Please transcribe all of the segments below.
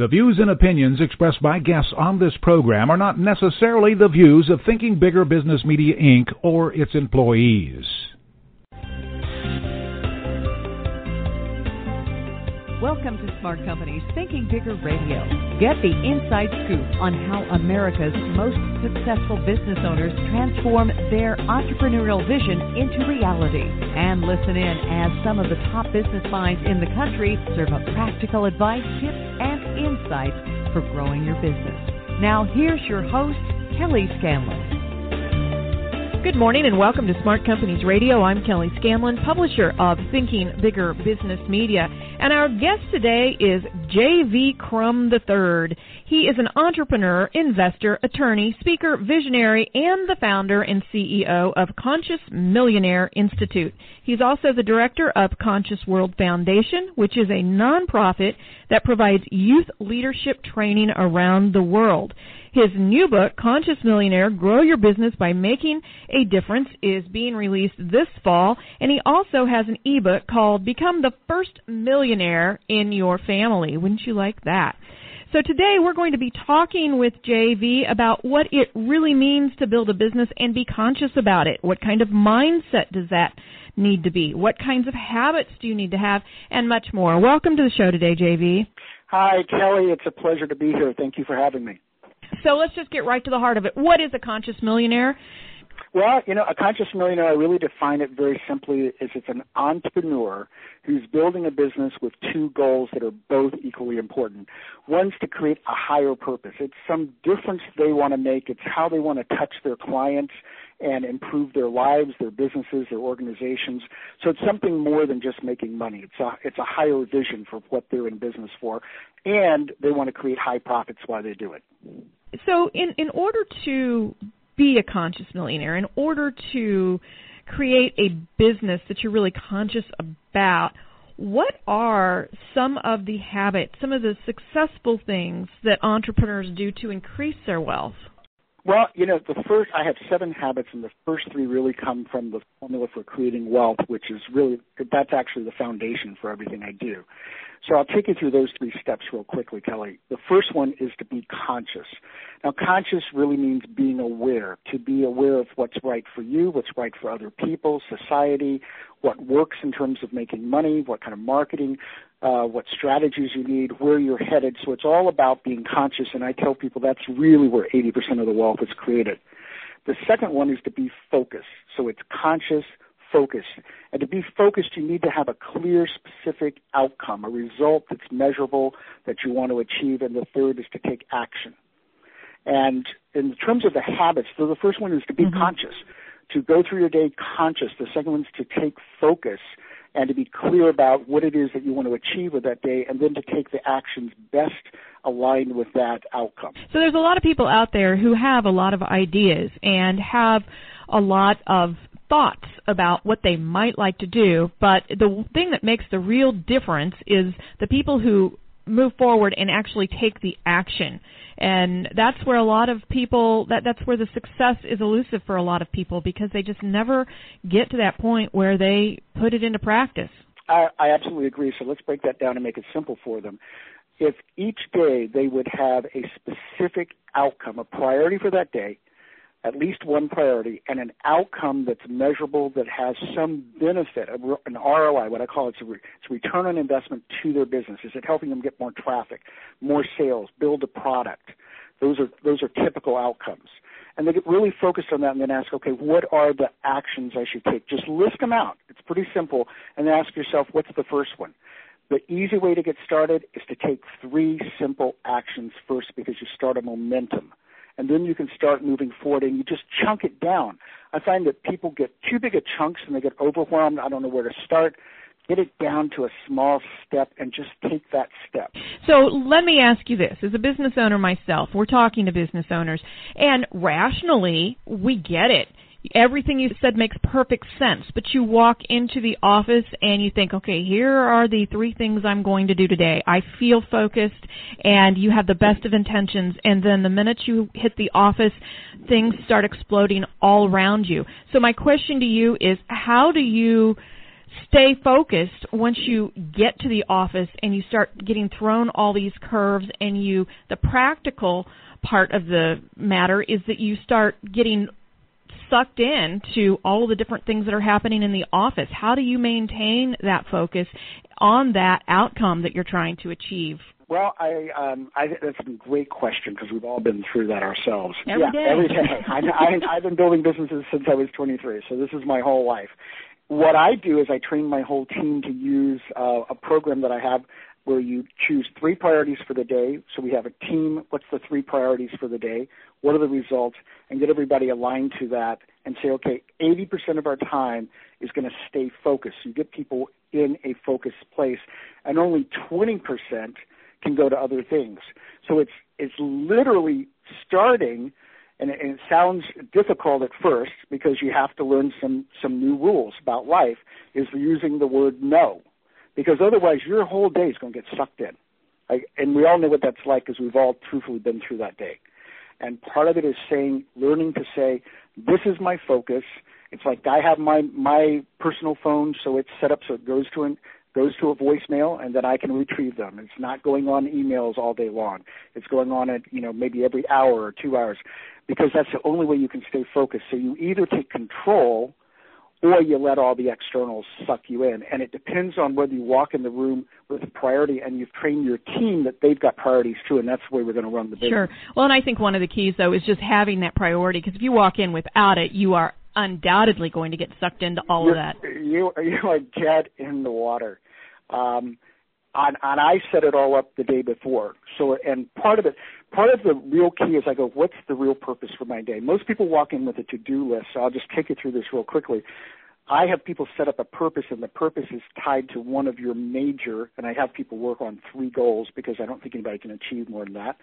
The views and opinions expressed by guests on this program are not necessarily the views of Thinking Bigger Business Media Inc. or its employees. Welcome to Smart Companies Thinking Bigger Radio. Get the inside scoop on how America's most successful business owners transform their entrepreneurial vision into reality. And listen in as some of the top business minds in the country serve up practical advice, tips, and insights for growing your business. Now, here's your host, Kelly Scanlon. Good morning and welcome to Smart Companies Radio. I'm Kelly Scanlon, publisher of Thinking Bigger Business Media. And our guest today is J.V. Crum III. He is an entrepreneur, investor, attorney, speaker, visionary, and the founder and CEO of Conscious Millionaire Institute. He's also the director of Conscious World Foundation, which is a nonprofit that provides youth leadership training around the world. His new book, Conscious Millionaire Grow Your Business by Making a Difference, is being released this fall, and he also has an ebook called Become the First Millionaire in Your Family. Wouldn't you like that? So today we're going to be talking with JV about what it really means to build a business and be conscious about it. What kind of mindset does that need to be? What kinds of habits do you need to have? And much more. Welcome to the show today, JV. Hi, Kelly. It's a pleasure to be here. Thank you for having me. So let's just get right to the heart of it. What is a conscious millionaire? Well, you know, a conscious millionaire, I really define it very simply as it's an entrepreneur who's building a business with two goals that are both equally important. One's to create a higher purpose. It's some difference they want to make. It's how they want to touch their clients and improve their lives, their businesses, their organizations. So it's something more than just making money. It's a it's a higher vision for what they're in business for, and they want to create high profits while they do it. So in in order to be a conscious millionaire, in order to create a business that you're really conscious about, what are some of the habits, some of the successful things that entrepreneurs do to increase their wealth? Well, you know, the first I have seven habits, and the first three really come from the formula for creating wealth, which is really that's actually the foundation for everything I do. So I'll take you through those three steps real quickly, Kelly. The first one is to be conscious. Now, conscious really means being aware, to be aware of what's right for you, what's right for other people, society, what works in terms of making money, what kind of marketing, uh, what strategies you need, where you're headed. So it's all about being conscious, and I tell people that's really where 80% of the wealth is created. The second one is to be focused. So it's conscious, focused. And to be focused, you need to have a clear, specific outcome, a result that's measurable that you want to achieve. And the third is to take action. And in terms of the habits, so the first one is to be mm-hmm. conscious, to go through your day conscious. The second one is to take focus and to be clear about what it is that you want to achieve with that day and then to take the actions best aligned with that outcome. So there's a lot of people out there who have a lot of ideas and have a lot of thoughts about what they might like to do, but the thing that makes the real difference is the people who move forward and actually take the action. And that's where a lot of people that that's where the success is elusive for a lot of people because they just never get to that point where they put it into practice. I, I absolutely agree. So let's break that down and make it simple for them. If each day they would have a specific outcome, a priority for that day, at least one priority and an outcome that's measurable that has some benefit, an ROI, what I call it, it's a return on investment to their business. Is it helping them get more traffic, more sales, build a product? Those are those are typical outcomes. And they get really focused on that and then ask, okay, what are the actions I should take? Just list them out. It's pretty simple. And then ask yourself, what's the first one? The easy way to get started is to take three simple actions first because you start a momentum and then you can start moving forward and you just chunk it down. I find that people get too big of chunks and they get overwhelmed. I don't know where to start. Get it down to a small step and just take that step. So let me ask you this. As a business owner myself, we're talking to business owners, and rationally, we get it everything you said makes perfect sense, but you walk into the office and you think, okay, here are the three things I'm going to do today. I feel focused and you have the best of intentions and then the minute you hit the office, things start exploding all around you. So my question to you is how do you stay focused once you get to the office and you start getting thrown all these curves and you the practical part of the matter is that you start getting sucked in to all the different things that are happening in the office. How do you maintain that focus on that outcome that you're trying to achieve? Well, I, um, I that's a great question because we've all been through that ourselves. Every yeah, day. every day. I, I, I've been building businesses since I was 23, so this is my whole life. What I do is I train my whole team to use uh, a program that I have where you choose three priorities for the day. So we have a team. What's the three priorities for the day? What are the results? And get everybody aligned to that and say, okay, 80% of our time is going to stay focused. You get people in a focused place, and only 20% can go to other things. So it's it's literally starting, and it, and it sounds difficult at first because you have to learn some some new rules about life. Is using the word no because otherwise your whole day is going to get sucked in. Like, and we all know what that's like because we've all truthfully been through that day. And part of it is saying, learning to say, this is my focus. It's like I have my my personal phone, so it's set up so it goes to an goes to a voicemail, and then I can retrieve them. It's not going on emails all day long. It's going on at you know maybe every hour or two hours, because that's the only way you can stay focused. So you either take control or you let all the externals suck you in. And it depends on whether you walk in the room with a priority and you've trained your team that they've got priorities too, and that's the way we're going to run the business. Sure. Well, and I think one of the keys though is just having that priority because if you walk in without it, you are undoubtedly going to get sucked into all You're, of that. You you are dead in the water. Um, and, and I set it all up the day before. So, and part of it, part of the real key is I go, what's the real purpose for my day? Most people walk in with a to-do list. So I'll just take you through this real quickly. I have people set up a purpose, and the purpose is tied to one of your major, and I have people work on three goals because I don't think anybody can achieve more than that.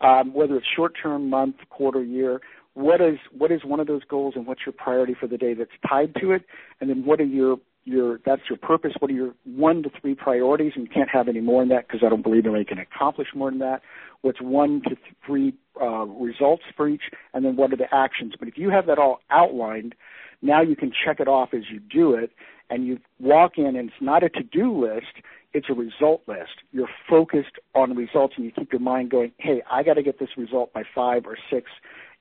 Um, whether it's short term, month, quarter, year, what is what is one of those goals, and what's your priority for the day that's tied to it, and then what are your your that's your purpose. What are your one to three priorities? And you can't have any more than that because I don't believe anybody can accomplish more than that. What's one to three uh, results for each, and then what are the actions? But if you have that all outlined, now you can check it off as you do it, and you walk in, and it's not a to-do list; it's a result list. You're focused on results, and you keep your mind going. Hey, I got to get this result by five or six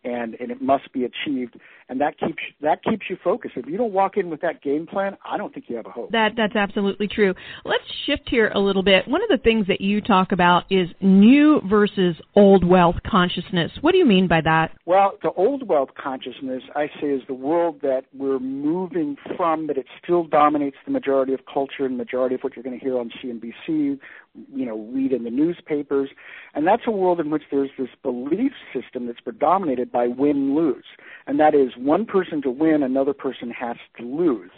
and and it must be achieved. And that keeps that keeps you focused. If you don't walk in with that game plan i don't think you have a hope. That that's absolutely true. Let's shift here a little bit. One of the things that you talk about is new versus old wealth consciousness. What do you mean by that? Well the old wealth consciousness i say is the world that we're moving from but it still dominates the majority of culture and majority of what you're going to hear on cnbc you know read in the newspapers. And that's a world in which there's this belief system that's predominated by win lose. And that is one person to win another person has to lose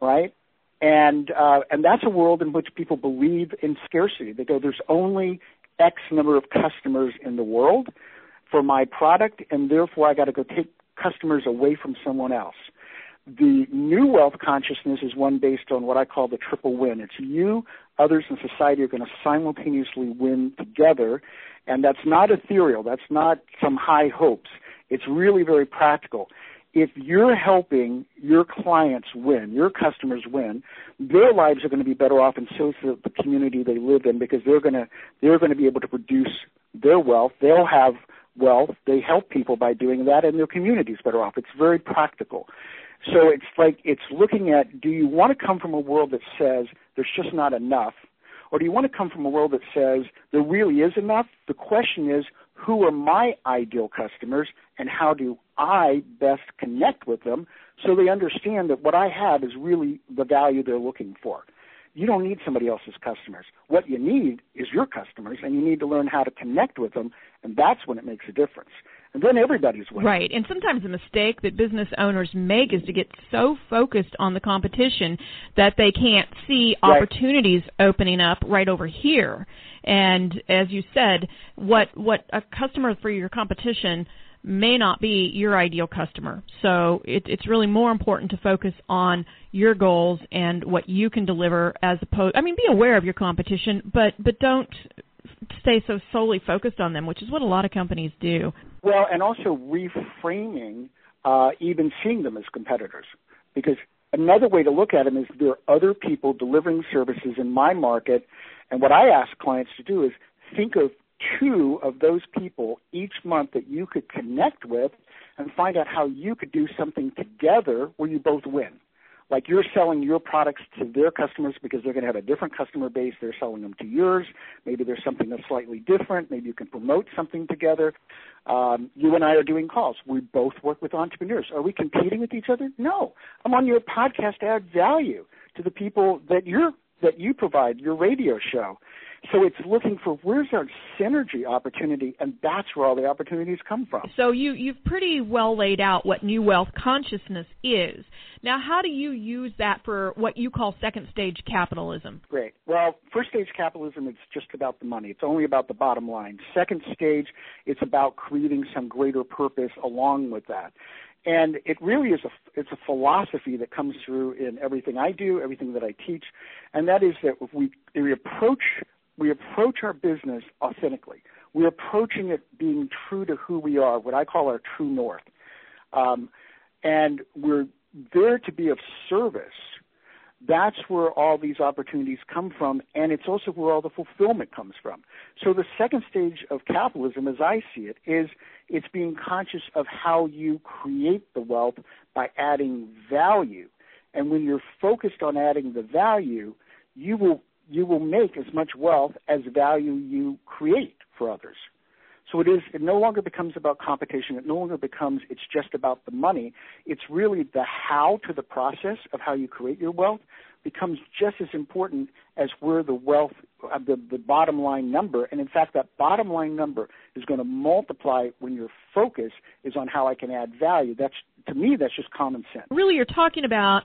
right? And uh, and that's a world in which people believe in scarcity. They go there's only x number of customers in the world for my product and therefore i got to go take customers away from someone else the new wealth consciousness is one based on what I call the triple win. It's you, others, and society are going to simultaneously win together. And that's not ethereal. That's not some high hopes. It's really very practical. If you're helping your clients win, your customers win, their lives are going to be better off, and so is the, community they live in because they're going to they're going to be able to produce their wealth. They'll have wealth. They help people by doing that, and their community is better off. It's very practical. So it's like it's looking at do you want to come from a world that says there's just not enough, or do you want to come from a world that says there really is enough? The question is who are my ideal customers and how do I best connect with them so they understand that what I have is really the value they're looking for. You don't need somebody else's customers. What you need is your customers, and you need to learn how to connect with them, and that's when it makes a difference and then everybody's winning. Right. And sometimes the mistake that business owners make is to get so focused on the competition that they can't see right. opportunities opening up right over here. And as you said, what what a customer for your competition may not be your ideal customer. So it, it's really more important to focus on your goals and what you can deliver as opposed. I mean, be aware of your competition, but but don't stay so solely focused on them, which is what a lot of companies do. Well, and also reframing, uh, even seeing them as competitors, because Another way to look at them is there are other people delivering services in my market, and what I ask clients to do is think of two of those people each month that you could connect with and find out how you could do something together where you both win. Like you're selling your products to their customers because they're going to have a different customer base. They're selling them to yours. Maybe there's something that's slightly different. Maybe you can promote something together. Um, you and I are doing calls. We both work with entrepreneurs. Are we competing with each other? No. I'm on your podcast to add value to the people that you're that you provide, your radio show. So it's looking for where's our synergy opportunity, and that's where all the opportunities come from. So you you've pretty well laid out what new wealth consciousness is. Now, how do you use that for what you call second stage capitalism? Great. Well, first stage capitalism is just about the money. It's only about the bottom line. Second stage, it's about creating some greater purpose along with that. And it really is a it's a philosophy that comes through in everything I do, everything that I teach, and that is that if we we approach we approach our business authentically. We're approaching it being true to who we are, what I call our true north. Um, and we're there to be of service. That's where all these opportunities come from, and it's also where all the fulfillment comes from. So the second stage of capitalism, as I see it, is it's being conscious of how you create the wealth by adding value. And when you're focused on adding the value, you will you will make as much wealth as value you create for others. So it is it no longer becomes about competition. It no longer becomes it's just about the money. It's really the how to the process of how you create your wealth becomes just as important as where the wealth uh, the, the bottom line number and in fact that bottom line number is going to multiply when your focus is on how I can add value. That's to me that's just common sense. Really you're talking about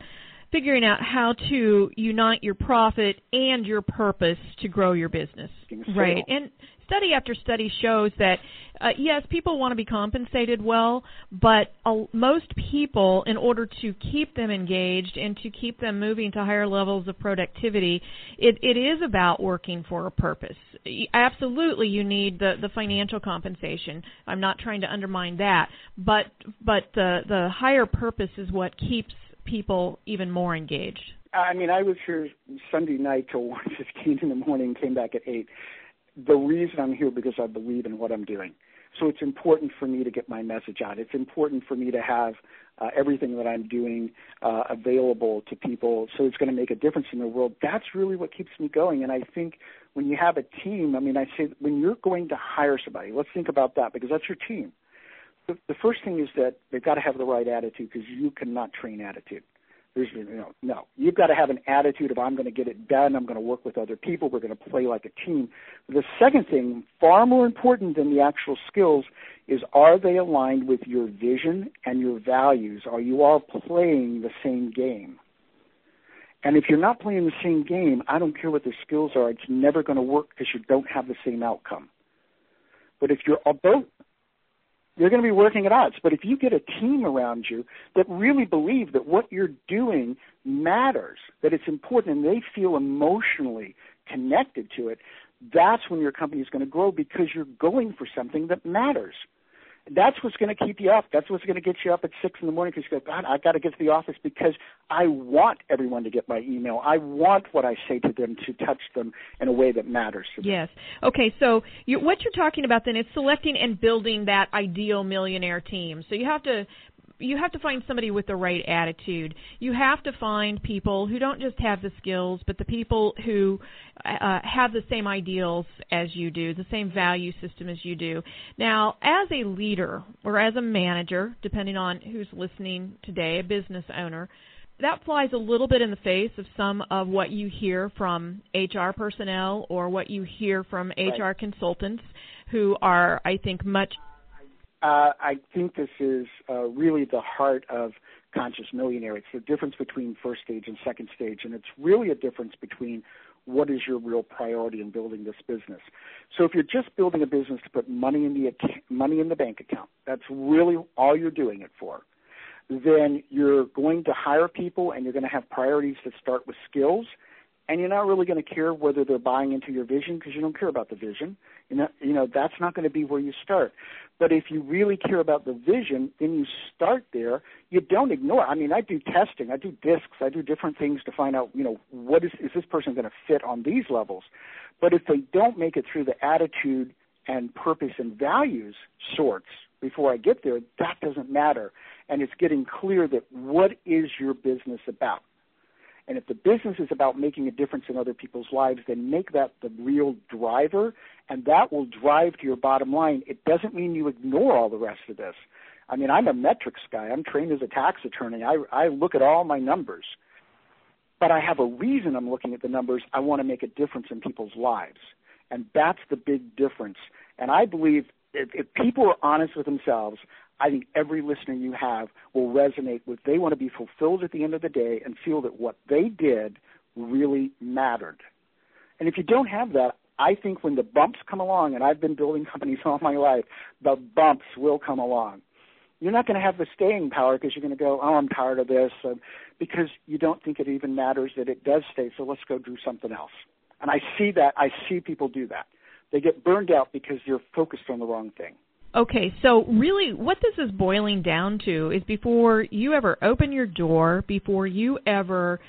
figuring out how to unite your profit and your purpose to grow your business. Right. And study after study shows that uh, yes, people want to be compensated well, but uh, most people, in order to keep them engaged and to keep them moving to higher levels of productivity, it, it is about working for a purpose. Absolutely, you need the, the financial compensation. I'm not trying to undermine that, but but the the higher purpose is what keeps people even more engaged? I mean, I was here Sunday night till one fifteen in the morning, came back at eight. The reason I'm here because I believe in what I'm doing. So it's important for me to get my message out. It's important for me to have uh, everything that I'm doing uh, available to people. So it's going to make a difference in the world. That's really what keeps me going. And I think when you have a team, I mean, I say when you're going to hire somebody, let's think about that because that's your team the, the first thing is that they've got to have the right attitude because you cannot train attitude. There's you know no. You've got to have an attitude of I'm going to get it done. I'm going to work with other people. We're going to play like a team. The second thing, far more important than the actual skills, is are they aligned with your vision and your values? Are you all playing the same game? And if you're not playing the same game, I don't care what the skills are. It's never going to work because you don't have the same outcome. But if you're both you're going to be working at odds. But if you get a team around you that really believe that what you're doing matters, that it's important, and they feel emotionally connected to it, that's when your company is going to grow because you're going for something that matters. That's what's going to keep you up. That's what's going to get you up at six in the morning because you go, God, I got to get to the office because I want everyone to get my email. I want what I say to them to touch them in a way that matters. To them. Yes. Okay. So you, what you're talking about then is selecting and building that ideal millionaire team. So you have to you have to find somebody with the right attitude. You have to find people who don't just have the skills, but the people who uh, have the same ideals as you do, the same value system as you do. Now, as a leader or as a manager, depending on who's listening today, a business owner, that flies a little bit in the face of some of what you hear from HR personnel or what you hear from right. HR consultants who are, I think, much uh, I think this is uh, really the heart of Conscious Millionaire. It's the difference between first stage and second stage, and it's really a difference between what is your real priority in building this business. So if you're just building a business to put money in the money in the bank account, that's really all you're doing it for. Then you're going to hire people, and you're going to have priorities that start with skills and you're not really going to care whether they're buying into your vision because you don't care about the vision. You know, you know that's not going to be where you start. But if you really care about the vision, then you start there. You don't ignore. I mean, I do testing, I do discs, I do different things to find out, you know, what is is this person going to fit on these levels. But if they don't make it through the attitude and purpose and values sorts before I get there, that doesn't matter. And it's getting clear that what is your business about? And if the business is about making a difference in other people's lives, then make that the real driver, and that will drive to your bottom line. It doesn't mean you ignore all the rest of this. I mean, I'm a metrics guy. I'm trained as a tax attorney. I, I look at all my numbers. But I have a reason I'm looking at the numbers. I want to make a difference in people's lives. And that's the big difference. And I believe if, if people are honest with themselves, I think every listener you have will resonate with they want to be fulfilled at the end of the day and feel that what they did really mattered. And if you don't have that, I think when the bumps come along, and I've been building companies all my life, the bumps will come along. You're not going to have the staying power because you're going to go, oh, I'm tired of this, because you don't think it even matters that it does stay. So let's go do something else. And I see that. I see people do that. They get burned out because you're focused on the wrong thing. Okay, so really what this is boiling down to is before you ever open your door, before you ever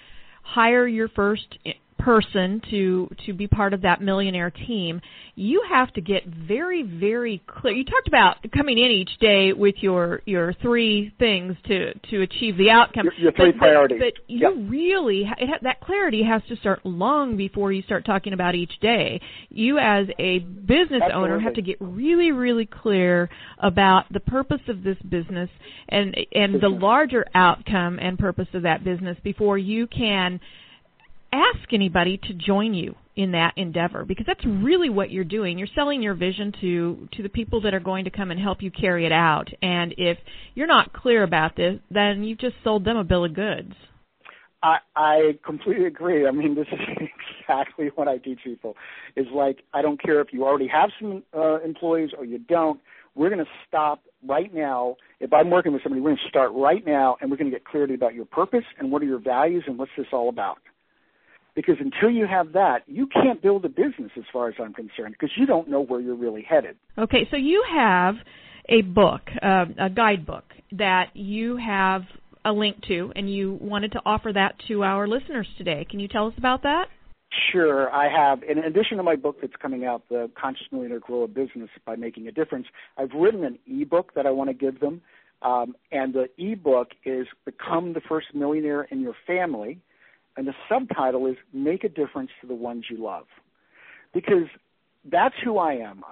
hire your first person to to be part of that millionaire team, you have to get very very clear. You talked about coming in each day with your your three things to to achieve the outcome. Your, your three but, priorities. But, but yep. you really it, that clarity has to start long before you start talking about each day. You as a business Absolutely. owner have to get really really clear about the purpose of this business and and the larger outcome and purpose of that business before you can ask anybody to join you in that endeavor because that's really what you're doing. You're selling your vision to to the people that are going to come and help you carry it out. And if you're not clear about this, then you've just sold them a bill of goods. I, I completely agree. I mean, this is exactly what I teach people. Is like I don't care if you already have some uh, employees or you don't. We're going to stop right now. If I'm working with somebody, we're going to start right now, and we're going to get clarity about your purpose and what are your values and what's this all about. Because until you have that, you can't build a business as far as I'm concerned because you don't know where you're really headed. Okay, so you have a book, uh, a guidebook that you have a link to, and you wanted to offer that to our listeners today. Can you tell us about that? Sure, I have. In addition to my book that's coming out, The Conscious Millionaire Grow a Business by Making a Difference, I've written an ebook that I want to give them. Um, and the ebook is Become the First Millionaire in Your Family and the subtitle is Make a Difference to the Ones You Love. Because that's who I am.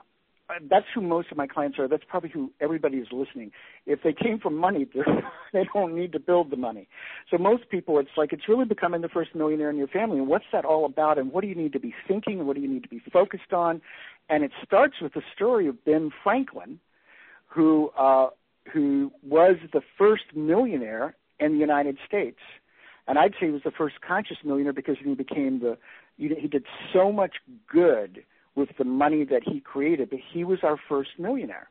That's who most of my clients are. That's probably who everybody is listening. If they came from money, they don't need to build the money. So most people, it's like it's really becoming the first millionaire in your family. And what's that all about? And what do you need to be thinking? What do you need to be focused on? And it starts with the story of Ben Franklin, who uh, who was the first millionaire in the United States and I'd say he was the first conscious millionaire because he became the he did so much good with the money that he created that he was our first millionaire.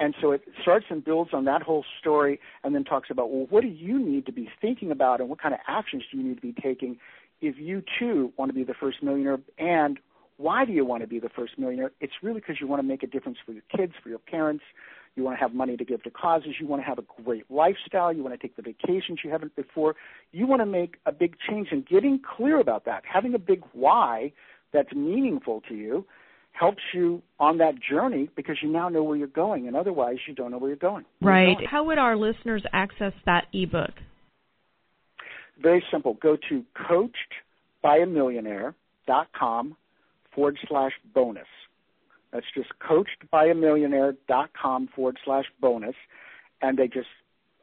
And so it starts and builds on that whole story and then talks about, well, what do you need to be thinking about and what kind of actions do you need to be taking if you too want to be the first millionaire and why do you want to be the first millionaire? It's really because you want to make a difference for your kids, for your parents, you want to have money to give to causes. You want to have a great lifestyle. You want to take the vacations you haven't before. You want to make a big change and getting clear about that. Having a big why that's meaningful to you helps you on that journey because you now know where you're going and otherwise you don't know where you're going. Right. You're going. How would our listeners access that ebook? Very simple. Go to coachedbyamillionaire.com forward slash bonus. That's just coachedbyamillionaire.com forward slash bonus. And they just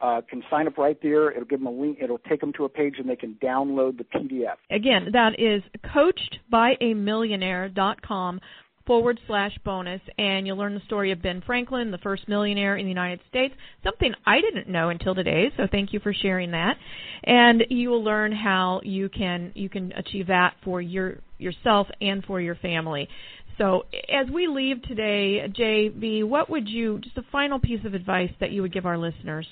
uh, can sign up right there. It'll give them a link. It'll take them to a page and they can download the PDF. Again, that is coachedbyamillionaire.com forward slash bonus and you'll learn the story of Ben Franklin, the first millionaire in the United States, something I didn't know until today, so thank you for sharing that. And you will learn how you can you can achieve that for your yourself and for your family. So, as we leave today, JV, what would you, just a final piece of advice that you would give our listeners?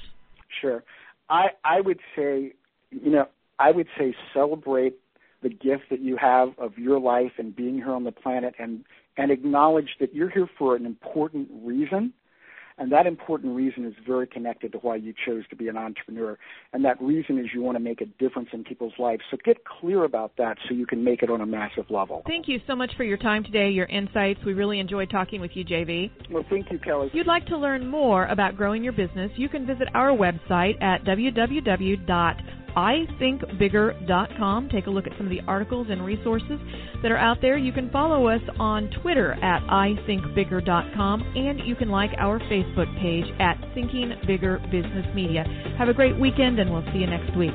Sure. I, I would say, you know, I would say celebrate the gift that you have of your life and being here on the planet and and acknowledge that you're here for an important reason and that important reason is very connected to why you chose to be an entrepreneur. And that reason is you want to make a difference in people's lives. So get clear about that so you can make it on a massive level. Thank you so much for your time today, your insights. We really enjoyed talking with you, JV. Well, thank you, Kelly. If you'd like to learn more about growing your business, you can visit our website at www ithinkbigger.com. Take a look at some of the articles and resources that are out there. You can follow us on Twitter at ithinkbigger.com and you can like our Facebook page at Thinking Bigger Business Media. Have a great weekend and we'll see you next week.